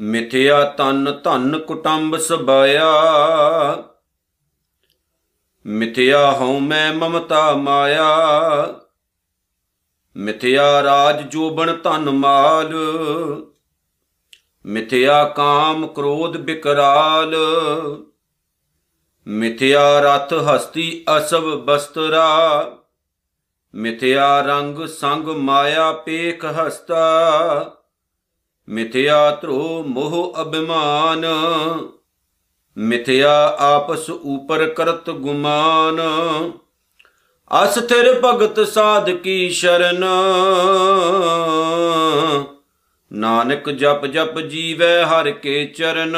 ਮਿਥਿਆ ਤਨ ਧਨ ਕੁਟੰਬ ਸਬਾਇਆ। ਮਿਥਿਆ ਹਉ ਮੈਂ ਮਮਤਾ ਮਾਇਆ। ਮਿਥਿਆ ਰਾਜ ਜੋਬਨ ਧਨ ਮਾਲ। ਮਿਥਿਆ ਕਾਮ ਕ੍ਰੋਧ ਬਿਕਰਾਲ। ਮਿਥਿਆ ਰਥ ਹਸਤੀ ਅਸਵ ਬਸਤਰਾ, ਮਿਥਿਆ ਰੰਗ ਸੰਗ ਮਾਇਆ ਪੇਖ ਹਸਤਾ, ਮਿਥਿਆ ਧਰੋ ਮੋਹ ਅਭਿਮਾਨ, ਮਿਥਿਆ ਆਪਸ ਉਪਰ ਕਰਤ ਗੁਮਾਨ। ਅਸਥਿਰ ਭਗਤ ਸਾਧ ਕੀ ਸ਼ਰਨ, ਨਾਨਕ ਜਪ ਜਪ ਜੀਵੈ ਹਰ ਕੇ ਚਰਨ।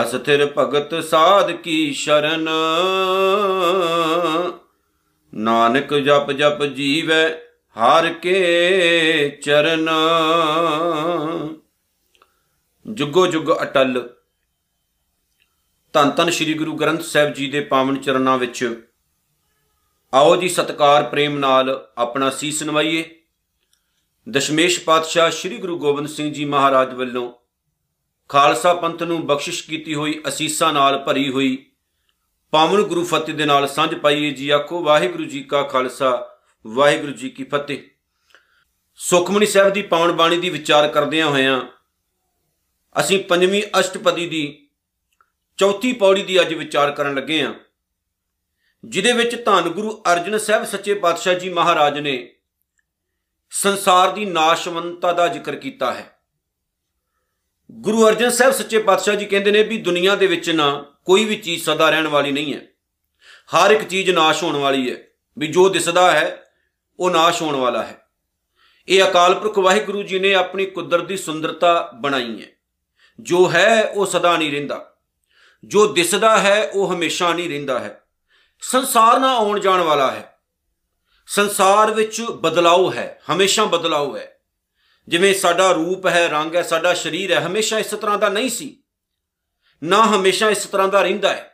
ਅਸਥਿਰ ਭਗਤ ਸਾਧ ਕੀ ਸ਼ਰਨ? ਨਾਨਕ ਜਪ ਜਪ ਜੀਵੈ ਹਰ ਕੇ ਚਰਨ। ਜੁਗੋ ਜੁਗ ਅਟਲ। ਧੰਨ ਧੰਨ ਸ੍ਰੀ ਗੁਰੂ ਗ੍ਰੰਥ ਸਾਹਿਬ ਜੀ ਦੇ ਪਾਵਨ ਚਰਨਾਂ ਵਿੱਚ ਆਓ ਜੀ ਸਤਕਾਰ ਪ੍ਰੇਮ ਨਾਲ ਆਪਣਾ ਸੀਸ ਨਵਾਈਏ। ਦਸ਼ਮੇਸ਼ ਪਾਤਸ਼ਾਹ ਸ੍ਰੀ ਗੁਰੂ ਗੋਬਿੰਦ ਸਿੰਘ ਜੀ ਮਹਾਰਾਜ ਵੱਲੋਂ ਖਾਲਸਾ ਪੰਥ ਨੂੰ ਬਖਸ਼ਿਸ਼ ਕੀਤੀ ਹੋਈ ਅਸੀਸਾਂ ਨਾਲ ਭਰੀ ਹੋਈ, ਪਾਵਨ ਗੁਰੂ ਫਤਿਹ ਦੇ ਨਾਲ ਸਾਂਝ ਪਾਈਏ ਜੀ ਆਖੋ, ਵਾਹਿਗੁਰੂ ਜੀ ਕਾ ਖਾਲਸਾ, ਵਾਹਿਗੁਰੂ ਜੀ ਕੀ ਫਤਿਹ। ਸੁਖਮਨੀ ਸਾਹਿਬ ਦੀ ਪਾਵਨ ਬਾਣੀ ਦੀ ਵਿਚਾਰ ਕਰਦਿਆਂ ਹੋਇਆਂ ਅਸੀਂ ਪੰਜਵੀਂ ਅਸ਼ਟਪਦੀ ਦੀ ਚੌਥੀ ਪੌੜੀ ਦੀ ਅੱਜ ਵਿਚਾਰ ਕਰਨ ਲੱਗੇ ਹਾਂ, ਜਿਹਦੇ ਵਿੱਚ ਧੰਨ ਗੁਰੂ ਅਰਜਨ ਸਾਹਿਬ ਸੱਚੇ ਪਾਤਸ਼ਾਹ ਜੀ ਮਹਾਰਾਜ ਨੇ ਸੰਸਾਰ ਦੀ ਨਾਸ਼ਵੰਤਤਾ ਦਾ ਜ਼ਿਕਰ ਕੀਤਾ ਹੈ। ਗੁਰੂ ਅਰਜਨ ਸਾਹਿਬ ਸੱਚੇ ਪਾਤਸ਼ਾਹ ਜੀ ਕਹਿੰਦੇ ਨੇ ਵੀ ਦੁਨੀਆ ਦੇ ਵਿੱਚ ਨਾ ਕੋਈ ਵੀ ਚੀਜ਼ ਸਦਾ ਰਹਿਣ ਵਾਲੀ ਨਹੀਂ ਹੈ। ਹਰ ਇੱਕ ਚੀਜ਼ ਨਾਸ਼ ਹੋਣ ਵਾਲੀ ਹੈ। ਵੀ ਜੋ ਦਿਸਦਾ ਹੈ, ਉਹ ਨਾਸ਼ ਹੋਣ ਵਾਲਾ ਹੈ। ਇਹ ਅਕਾਲ ਪੁਰਖ ਵਾਹਿਗੁਰੂ ਜੀ ਨੇ ਆਪਣੀ ਕੁਦਰਤ ਦੀ ਸੁੰਦਰਤਾ ਬਣਾਈ ਹੈ। ਜੋ ਹੈ, ਉਹ ਸਦਾ ਨਹੀਂ ਰਹਿੰਦਾ। ਜੋ ਦਿਸਦਾ ਹੈ, ਉਹ ਹਮੇਸ਼ਾ ਨਹੀਂ ਰਹਿੰਦਾ ਹੈ। ਸੰਸਾਰ ਨਾਲ ਆਉਣ ਜਾਣ ਵਾਲਾ ਹੈ। ਸੰਸਾਰ ਵਿੱਚ ਬਦਲਾਅ ਹੈ। ਹਮੇਸ਼ਾ ਬਦਲਾਅ ਹੈ। ਜਿਵੇਂ ਸਾਡਾ ਰੂਪ ਹੈ, ਰੰਗ ਹੈ, ਸਾਡਾ ਸਰੀਰ ਹੈ, ਹਮੇਸ਼ਾ ਇਸ ਤਰ੍ਹਾਂ ਦਾ ਨਹੀਂ ਸੀ। ਨਾ ਹਮੇਸ਼ਾ ਇਸ ਤਰ੍ਹਾਂ ਦਾ ਰਹਿੰਦਾ ਹੈ।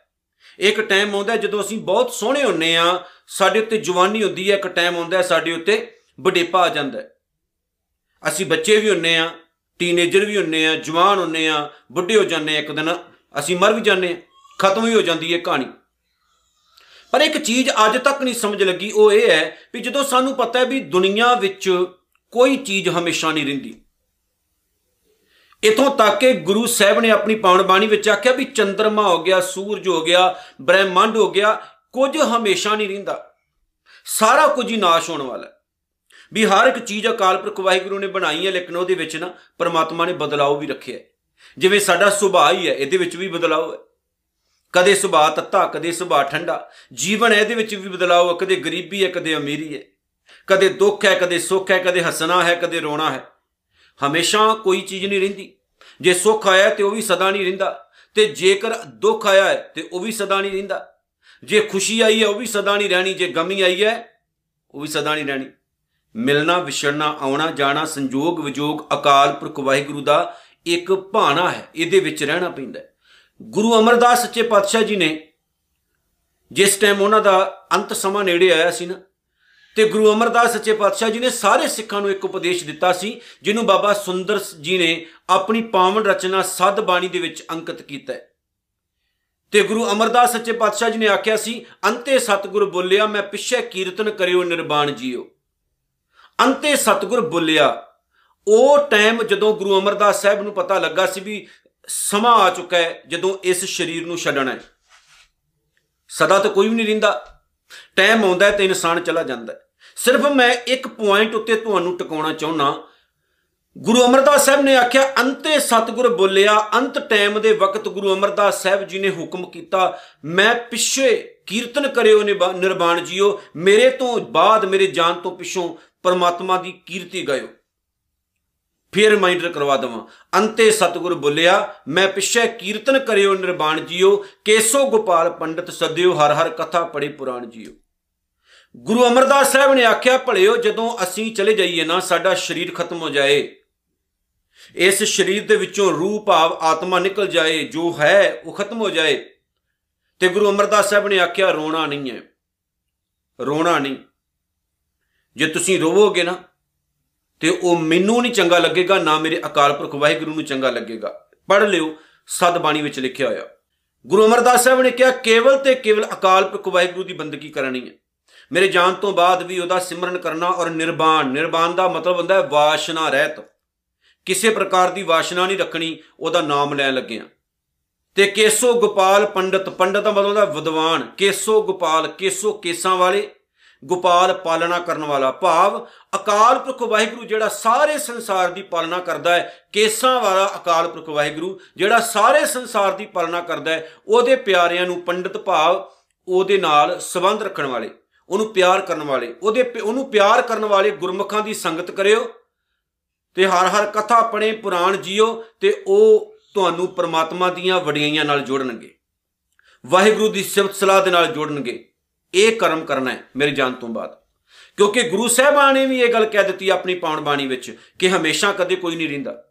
ਇੱਕ ਟਾਈਮ ਆਉਂਦਾ ਜਦੋਂ ਅਸੀਂ ਬਹੁਤ ਸੋਹਣੇ ਹੁੰਨੇ ਆ ਸਾਡੇ ਉੱਤੇ ਜਵਾਨੀ ਹੁੰਦੀ ਹੈ, ਇੱਕ ਟਾਈਮ ਆਉਂਦਾ ਸਾਡੇ ਉੱਤੇ ਬੁਢੇਪਾ ਆ ਜਾਂਦਾ ਹੈ। ਅਸੀਂ ਬੱਚੇ ਵੀ ਹੁੰਨੇ ਆ ਟੀਨੇਜਰ ਵੀ ਹੁੰਨੇ ਆ ਜਵਾਨ ਹੁੰਨੇ ਆ ਬੁੱਢੇ ਹੋ ਜਾਂਦੇ ਆ ਇੱਕ ਦਿਨ, ਅਸੀਂ ਮਰ ਵੀ ਜਾਂਦੇ ਆ ਖਤਮ ਵੀ ਹੋ ਜਾਂਦੀ ਹੈ ਕਹਾਣੀ। ਪਰ ਇੱਕ ਚੀਜ਼ ਅੱਜ ਤੱਕ ਨਹੀਂ ਸਮਝ ਲੱਗੀ, ਉਹ ਇਹ ਹੈ ਵੀ ਜਦੋਂ ਸਾਨੂੰ ਪਤਾ ਹੈ ਵੀ ਦੁਨੀਆ ਵਿੱਚ ਕੋਈ ਚੀਜ਼ ਹਮੇਸ਼ਾ ਨਹੀਂ ਰਹਿੰਦੀ। ਇਥੋਂ ਤੱਕ ਕਿ ਗੁਰੂ ਸਾਹਿਬ ਨੇ ਆਪਣੀ ਪਾਵਨ ਬਾਣੀ ਵਿੱਚ ਆਖਿਆ ਵੀ ਚੰ드ਰਮਾ ਹੋ ਗਿਆ, ਸੂਰਜ ਹੋ ਗਿਆ, ਬ੍ਰਹਿਮੰਡ ਹੋ ਗਿਆ, ਕੁਝ ਹਮੇਸ਼ਾ ਨਹੀਂ ਰਹਿੰਦਾ। ਸਾਰਾ ਕੁਝ ਹੀ ਨਾਸ਼ ਹੋਣ ਵਾਲਾ ਵੀ ਹਰ ਇੱਕ ਚੀਜ਼ ਅਕਾਲ ਪੁਰਖ ਵਾਹਿਗੁਰੂ ਨੇ ਬਣਾਈ ਹੈ, ਲੇਕਿਨ ਉਹਦੇ ਵਿੱਚ ਨਾ ਪਰਮਾਤਮਾ ਨੇ ਬਦਲਾਅ ਵੀ ਰੱਖਿਆ ਜਿਵੇਂ ਸਾਡਾ ਸੁਭਾਅ ਹੀ ਹੈ, ਇਹਦੇ ਵਿੱਚ ਵੀ ਬਦਲਾਅ ਹੈ। ਕਦੇ ਸੁਭਾਅ ਤੱਤਾ, ਕਦੇ ਸੁਭਾਅ ਠੰਡਾ। ਜੀਵਨ ਇਹਦੇ ਵਿੱਚ ਵੀ ਬਦਲਾਅ ਹੈ। ਕਦੇ ਗਰੀਬੀ ਹੈ, ਕਦੇ ਅਮੀਰੀ ਹੈ। ਕਦੇ ਦੁੱਖ ਹੈ, ਕਦੇ ਸੁੱਖ ਹੈ, ਕਦੇ ਹੱਸਣਾ ਹੈ, ਕਦੇ ਰੋਣਾ ਹੈ। ਹਮੇਸ਼ਾ ਕੋਈ ਚੀਜ਼ ਨਹੀਂ ਰਹਿੰਦੀ। ਜੇ ਸੁੱਖ ਆਇਆ ਤੇ ਉਹ ਵੀ ਸਦਾ ਨਹੀਂ ਰਹਿੰਦਾ। ਤੇ ਜੇਕਰ ਦੁੱਖ ਆਇਆ ਹੈ ਤੇ ਉਹ ਵੀ ਸਦਾ ਨਹੀਂ ਰਹਿੰਦਾ। ਜੇ ਖੁਸ਼ੀ ਆਈ ਹੈ, ਉਹ ਵੀ ਸਦਾ ਨਹੀਂ ਰਹਿਣੀ। ਜੇ ਗਮੀ ਆਈ ਹੈ, ਉਹ ਵੀ ਸਦਾ ਨਹੀਂ ਰਹਿਣੀ। ਮਿਲਣਾ, ਵਿਛੜਨਾ, ਆਉਣਾ, ਜਾਣਾ, ਸੰਜੋਗ, ਵਿਜੋਗ, ਅਕਾਲ ਪੁਰਖ ਵਾਹਿਗੁਰੂ ਦਾ ਇੱਕ ਭਾਣਾ ਹੈ। ਇਹਦੇ ਵਿੱਚ ਰਹਿਣਾ ਪੈਂਦਾ ਗੁਰੂ ਅਮਰਦਾਸ ਸੱਚੇ ਪਾਤਸ਼ਾਹ ਜੀ ਨੇ ਜਿਸ ਟਾਈਮ ਉਹਨਾਂ ਦਾ ਅੰਤ ਸਮਾਂ ਨੇੜੇ ਆਇਆ ਸੀ ਨਾ ਤੇ ਗੁਰੂ ਅਮਰਦਾਸ ਸੱਚੇ ਪਾਤਸ਼ਾਹ ਜੀ ਨੇ ਸਾਰੇ ਸਿੱਖਾਂ ਨੂੰ ਇੱਕ ਉਪਦੇਸ਼ ਦਿੱਤਾ ਸੀ, ਜਿਹਨੂੰ ਬਾਬਾ ਸੁੰਦਰ ਜੀ ਨੇ ਆਪਣੀ ਪਾਵਨ ਰਚਨਾ ਸੱਦ ਬਾਣੀ ਦੇ ਵਿੱਚ ਅੰਕਿਤ ਕੀਤਾ ਹੈ। ਤੇ ਗੁਰੂ ਅਮਰਦਾਸ ਸੱਚੇ ਪਾਤਸ਼ਾਹ ਜੀ ਨੇ ਆਖਿਆ ਸੀ, ਅੰਤੇ ਸਤਗੁਰ ਬੋਲਿਆ, ਮੈਂ ਪਿੱਛੇ ਕੀਰਤਨ ਕਰਿਓ, ਨਿਰਬਾਣ ਜੀਓ। ਅੰਤੇ ਸਤਗੁਰ ਬੋਲਿਆ, ਉਹ ਟਾਈਮ ਜਦੋਂ ਗੁਰੂ ਅਮਰਦਾਸ ਸਾਹਿਬ ਨੂੰ ਪਤਾ ਲੱਗਾ ਸੀ ਵੀ ਸਮਾਂ ਆ ਚੁੱਕਾ ਹੈ, ਜਦੋਂ ਇਸ ਸਰੀਰ ਨੂੰ ਛੱਡਣਾ ਹੈ। ਸਦਾ ਤਾਂ ਕੋਈ ਵੀ ਨਹੀਂ ਰਹਿੰਦਾ। ਟਾਈਮ ਆਉਂਦਾ ਤੇ ਇਨਸਾਨ ਚਲਾ ਜਾਂਦਾ ਹੈ। ਸਿਰਫ ਮੈਂ ਇੱਕ ਪੁਆਇੰਟ ਉੱਤੇ ਤੁਹਾਨੂੰ ਟਿਕਾਉਣਾ ਚਾਹੁੰਨਾ। ਗੁਰੂ ਅਮਰਦਾਸ ਸਾਹਿਬ ਨੇ ਆਖਿਆ, ਅੰਤੇ ਸਤਗੁਰ ਬੋਲਿਆ, ਅੰਤ ਟਾਈਮ ਦੇ ਵਕਤ ਗੁਰੂ ਅਮਰਦਾਸ ਸਾਹਿਬ ਜੀ ਨੇ ਹੁਕਮ ਕੀਤਾ, ਮੈਂ ਪਿੱਛੇ ਕੀਰਤਨ ਕਰਿਓ ਨਿਰਵਾਣ ਜੀਓ, ਮੇਰੇ ਤੋਂ ਬਾਅਦ ਮੇਰੇ ਜਾਨ ਤੋਂ ਪਿੱਛੋਂ ਪਰਮਾਤਮਾ ਦੀ ਕੀਰਤੀ ਗਾਇਓ। ਫਿਰ ਰਿਮਾਈਂਡਰ ਕਰਵਾ ਦਵਾਂ। ਅੰਤੇ ਸਤਗੁਰ ਬੋਲਿਆ, ਮੈਂ ਪਿੱਛੇ ਕੀਰਤਨ ਕਰਿਓ ਨਿਰਵਾਣ ਜੀਓ, ਕੇਸੋ ਗੋਪਾਲ ਪੰਡਤ ਸਦਿਓ, ਹਰ ਹਰ ਕਥਾ ਪੜੇ ਪੁਰਾਣ ਜੀਓ। ਗੁਰੂ ਅਮਰਦਾਸ ਸਾਹਿਬ ਨੇ ਆਖਿਆ, ਭਲਿਓ, ਜਦੋਂ ਅਸੀਂ ਚਲੇ ਜਾਈਏ ਨਾ, ਸਾਡਾ ਸਰੀਰ ਖਤਮ ਹੋ ਜਾਏ। ਇਸ ਸਰੀਰ ਦੇ ਵਿੱਚੋਂ ਰੂਹ, ਭਾਵ ਆਤਮਾ ਨਿਕਲ ਜਾਏ, ਜੋ ਹੈ, ਉਹ ਖਤਮ ਹੋ ਜਾਏ। ਤੇ ਗੁਰੂ ਅਮਰਦਾਸ ਸਾਹਿਬ ਨੇ ਆਖਿਆ, ਰੋਣਾ ਨਹੀਂ ਹੈ। ਰੋਣਾ ਨਹੀਂ। ਜੇ ਤੁਸੀਂ ਰੋਵੋਗੇ ਨਾ, ਤੇ ਉਹ ਮੈਨੂੰ ਨਹੀਂ ਚੰਗਾ ਲੱਗੇਗਾ, ਨਾ ਮੇਰੇ ਅਕਾਲ ਪੁਰਖ ਵਾਹਿਗੁਰੂ ਨੂੰ ਚੰਗਾ ਲੱਗੇਗਾ। ਪੜ੍ਹ ਲਿਓ ਸਦ ਬਾਣੀ ਵਿੱਚ ਲਿਖਿਆ ਹੋਇਆ। ਗੁਰੂ ਅਮਰਦਾਸ ਸਾਹਿਬ ਨੇ ਕਿਹਾ, ਕੇਵਲ ਤੇ ਕੇਵਲ ਅਕਾਲ ਪੁਰਖ ਵਾਹਿਗੁਰੂ ਦੀ ਬੰਦਗੀ ਕਰਨੀ ਹੈ। ਮੇਰੇ ਜਾਣ ਤੋਂ ਬਾਅਦ ਵੀ ਉਹਦਾ ਸਿਮਰਨ ਕਰਨਾ ਔਰ ਨਿਰਵਾਣ ਨਿਰਵਾਣ ਦਾ ਮਤਲਬ ਹੁੰਦਾ ਹੈ ਵਾਸ਼ਨਾ ਰਹਿਤ। ਕਿਸੇ ਪ੍ਰਕਾਰ ਦੀ ਵਾਸ਼ਨਾ ਨਹੀਂ ਰੱਖਣੀ, ਉਹਦਾ ਨਾਮ ਲੈਣ ਲੱਗਿਆ ਤੇ ਕੇਸੋ ਗੋਪਾਲ ਪੰਡਤ ਪੰਡਤ ਦਾ ਮਤਲਬ ਹੁੰਦਾ ਵਿਦਵਾਨ। ਕੇਸੋ ਗੋਪਾਲ, ਕੇਸੋ ਕੇਸਾਂ ਵਾਲੇ ਗੋਪਾਲ ਪਾਲਣਾ ਕਰਨ ਵਾਲਾ ਭਾਵ ਅਕਾਲ ਪੁਰਖ ਵਾਹਿਗੁਰੂ ਜਿਹੜਾ ਸਾਰੇ ਸੰਸਾਰ ਦੀ ਪਾਲਣਾ ਕਰਦਾ ਹੈ, ਕੇਸਾਂ ਵਾਲਾ ਅਕਾਲ ਪੁਰਖ ਵਾਹਿਗੁਰੂ ਜਿਹੜਾ ਸਾਰੇ ਸੰਸਾਰ ਦੀ ਪਾਲਣਾ ਕਰਦਾ ਹੈ, ਉਹਦੇ ਪਿਆਰਿਆਂ ਨੂੰ ਪੰਡਤ ਭਾਵ ਉਹਦੇ ਨਾਲ ਸੰਬੰਧ ਰੱਖਣ ਵਾਲੇ। ਉਹਨੂੰ ਪਿਆਰ ਕਰਨ ਵਾਲੇ, ਉਹਦੇ ਉਹਨੂੰ ਪਿਆਰ ਕਰਨ ਵਾਲੇ ਗੁਰਮੁਖਾਂ ਦੀ ਸੰਗਤ ਕਰਿਓ ਤੇ ਹਰ ਹਰ ਕਥਾ ਪੜੇ ਪੁਰਾਣ ਜੀਓ ਤੇ ਉਹ ਤੁਹਾਨੂੰ ਪਰਮਾਤਮਾ ਦੀਆਂ ਵਡਿਆਈਆਂ ਨਾਲ ਜੋੜਨਗੇ। ਵਾਹਿਗੁਰੂ ਦੀ ਸਿਫਤ ਸਲਾਹ ਦੇ ਨਾਲ ਜੋੜਨਗੇ। ਇਹ ਕਰਮ ਕਰਨਾ ਹੈ ਮੇਰੇ ਜਾਣ ਤੋਂ ਬਾਅਦ। ਕਿਉਂਕਿ ਗੁਰੂ ਸਾਹਿਬਾਨ ਨੇ ਵੀ ਇਹ ਗੱਲ ਕਹਿ ਦਿੱਤੀ ਆਪਣੀ ਪਾਉਣ ਬਾਣੀ ਵਿੱਚ ਕਿ ਹਮੇਸ਼ਾ ਕਦੇ ਕੋਈ ਨਹੀਂ ਰਹਿੰਦਾ।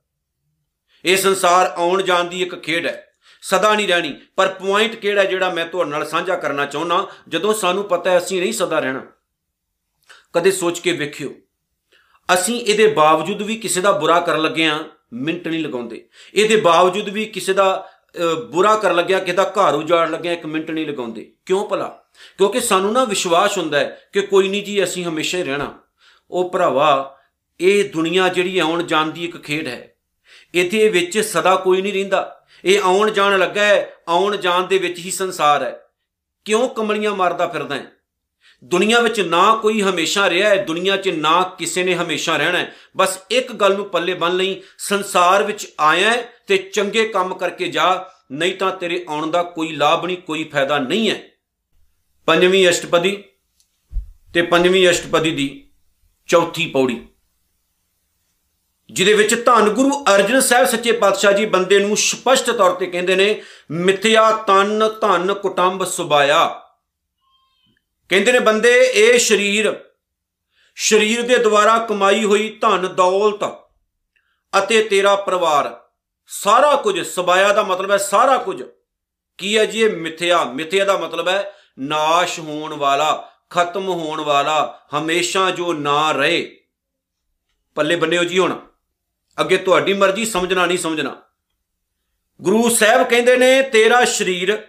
ਇਹ ਸੰਸਾਰ ਆਉਣ ਜਾਣ ਦੀ ਇੱਕ ਖੇਡ ਹੈ। ਸਦਾ ਨਹੀਂ ਰਹਿਣੀ। ਪਰ ਪੁਆਇੰਟ ਕਿਹੜਾ ਜਿਹੜਾ ਮੈਂ ਤੁਹਾਡੇ ਨਾਲ ਸਾਂਝਾ ਕਰਨਾ ਚਾਹੁੰਦਾ? ਜਦੋਂ ਸਾਨੂੰ ਪਤਾ ਹੈ ਅਸੀਂ ਨਹੀਂ ਸਦਾ ਰਹਿਣਾ। ਕਦੇ ਸੋਚ ਕੇ ਵੇਖਿਓ। ਅਸੀਂ ਇਹਦੇ ਬਾਵਜੂਦ ਵੀ ਕਿਸੇ ਦਾ ਬੁਰਾ ਕਰਨ ਲੱਗੇ ਆ ਮਿੰਟ ਨਹੀਂ ਲਗਾਉਂਦੇ। ਇਹਦੇ ਬਾਵਜੂਦ ਵੀ ਕਿਸੇ ਦਾ ਬੁਰਾ ਕਰਨ ਲੱਗਿਆ ਕਿਸੇ ਦਾ ਘਰ ਉਜਾੜ ਲੱਗਿਆ ਇੱਕ ਮਿੰਟ ਨਹੀਂ ਲਗਾਉਂਦੇ। ਕਿਉਂ ਭਲਾ? ਕਿਉਂਕਿ ਸਾਨੂੰ ਨਾ ਵਿਸ਼ਵਾਸ ਹੁੰਦਾ ਹੈ ਕਿ ਕੋਈ ਨਹੀਂ ਜੀ, ਅਸੀਂ ਹਮੇਸ਼ਾ ਹੀ ਰਹਿਣਾ। ਉਹ ਭਰਾਵਾ, ਇਹ ਦੁਨੀਆ ਜਿਹੜੀ ਆਉਣ ਜਾਣ ਦੀ ਇੱਕ ਖੇਡ ਹੈ। ਇਹਦੇ ਵਿੱਚ ਸਦਾ ਕੋਈ ਨਹੀਂ ਰਹਿੰਦਾ। ਇਹ ਆਉਣ ਜਾਣ ਲੱਗਾ ਹੈ, ਆਉਣ ਜਾਣ ਦੇ ਵਿੱਚ ਹੀ ਸੰਸਾਰ ਹੈ। ਕਿਉਂ ਕਮਲੀਆਂ ਮਾਰਦਾ ਫਿਰਦਾ ਹੈ? ਦੁਨੀਆ ਵਿੱਚ ਨਾ ਕੋਈ ਹਮੇਸ਼ਾ ਰਿਹਾ ਹੈ, ਦੁਨੀਆ 'ਚ ਨਾ ਕਿਸੇ ਨੇ ਹਮੇਸ਼ਾ ਰਹਿਣਾ ਹੈ। ਬਸ ਇੱਕ ਗੱਲ ਨੂੰ ਪੱਲੇ ਬੰਨ ਲਈ, ਸੰਸਾਰ ਵਿੱਚ ਆਇਆ ਹੈ ਤੇ ਚੰਗੇ ਕੰਮ ਕਰਕੇ ਜਾ, ਨਹੀਂ ਤਾਂ ਤੇਰੇ ਆਉਣ ਦਾ ਕੋਈ ਲਾਭ ਨਹੀਂ, ਕੋਈ ਫਾਇਦਾ ਨਹੀਂ ਹੈ। ਪੰਜਵੀਂ ਅਸ਼ਟਪਦੀ ਤੇ ਪੰਜਵੀਂ ਅਸ਼ਟਪਦੀ ਦੀ ਚੌਥੀ ਪੌੜੀ। ਜਿਹਦੇ ਵਿੱਚ ਧੰਨ ਗੁਰੂ ਅਰਜਨ ਸਾਹਿਬ ਸੱਚੇ ਪਾਤਸ਼ਾਹ ਜੀ ਬੰਦੇ ਨੂੰ ਸਪਸ਼ਟ ਤੌਰ ਤੇ ਕਹਿੰਦੇ ਨੇ, ਮਿੱਥਿਆ ਤਨ ਧਨ ਕੁਟੰਬ ਸੁਬਾਇਆ ਕਹਿੰਦੇ ਨੇ ਬੰਦੇ, ਇਹ ਸਰੀਰ ਸਰੀਰ ਦੇ ਦੁਆਰਾ ਕਮਾਈ ਹੋਈ ਧਨ ਦੌਲਤ ਅਤੇ ਤੇਰਾ ਪਰਿਵਾਰ, ਸਾਰਾ ਕੁਝ ਸਬਾਇਆ ਦਾ ਮਤਲਬ ਹੈ ਸਾਰਾ ਕੁਝ। ਕੀ ਹੈ ਜੀ ਇਹ ਮਿੱਥਿਆ? ਮਿੱਥਿਆ ਦਾ ਮਤਲਬ ਹੈ ਨਾਸ਼ ਹੋਣ ਵਾਲਾ, ਖਤਮ ਹੋਣ ਵਾਲਾ, ਹਮੇਸ਼ਾ ਜੋ ਨਾ ਰਹੇ। ਪੱਲੇ ਬੰਨਿਓ ਜੀ ਹੁਣ। ਅੱਗੇ ਤੁਹਾਡੀ ਮਰਜ਼ੀ, ਸਮਝਣਾ ਨਹੀਂ ਸਮਝਣਾ। ਗੁਰੂ ਸਾਹਿਬ ਕਹਿੰਦੇ ਨੇ, ਤੇਰਾ ਸਰੀਰ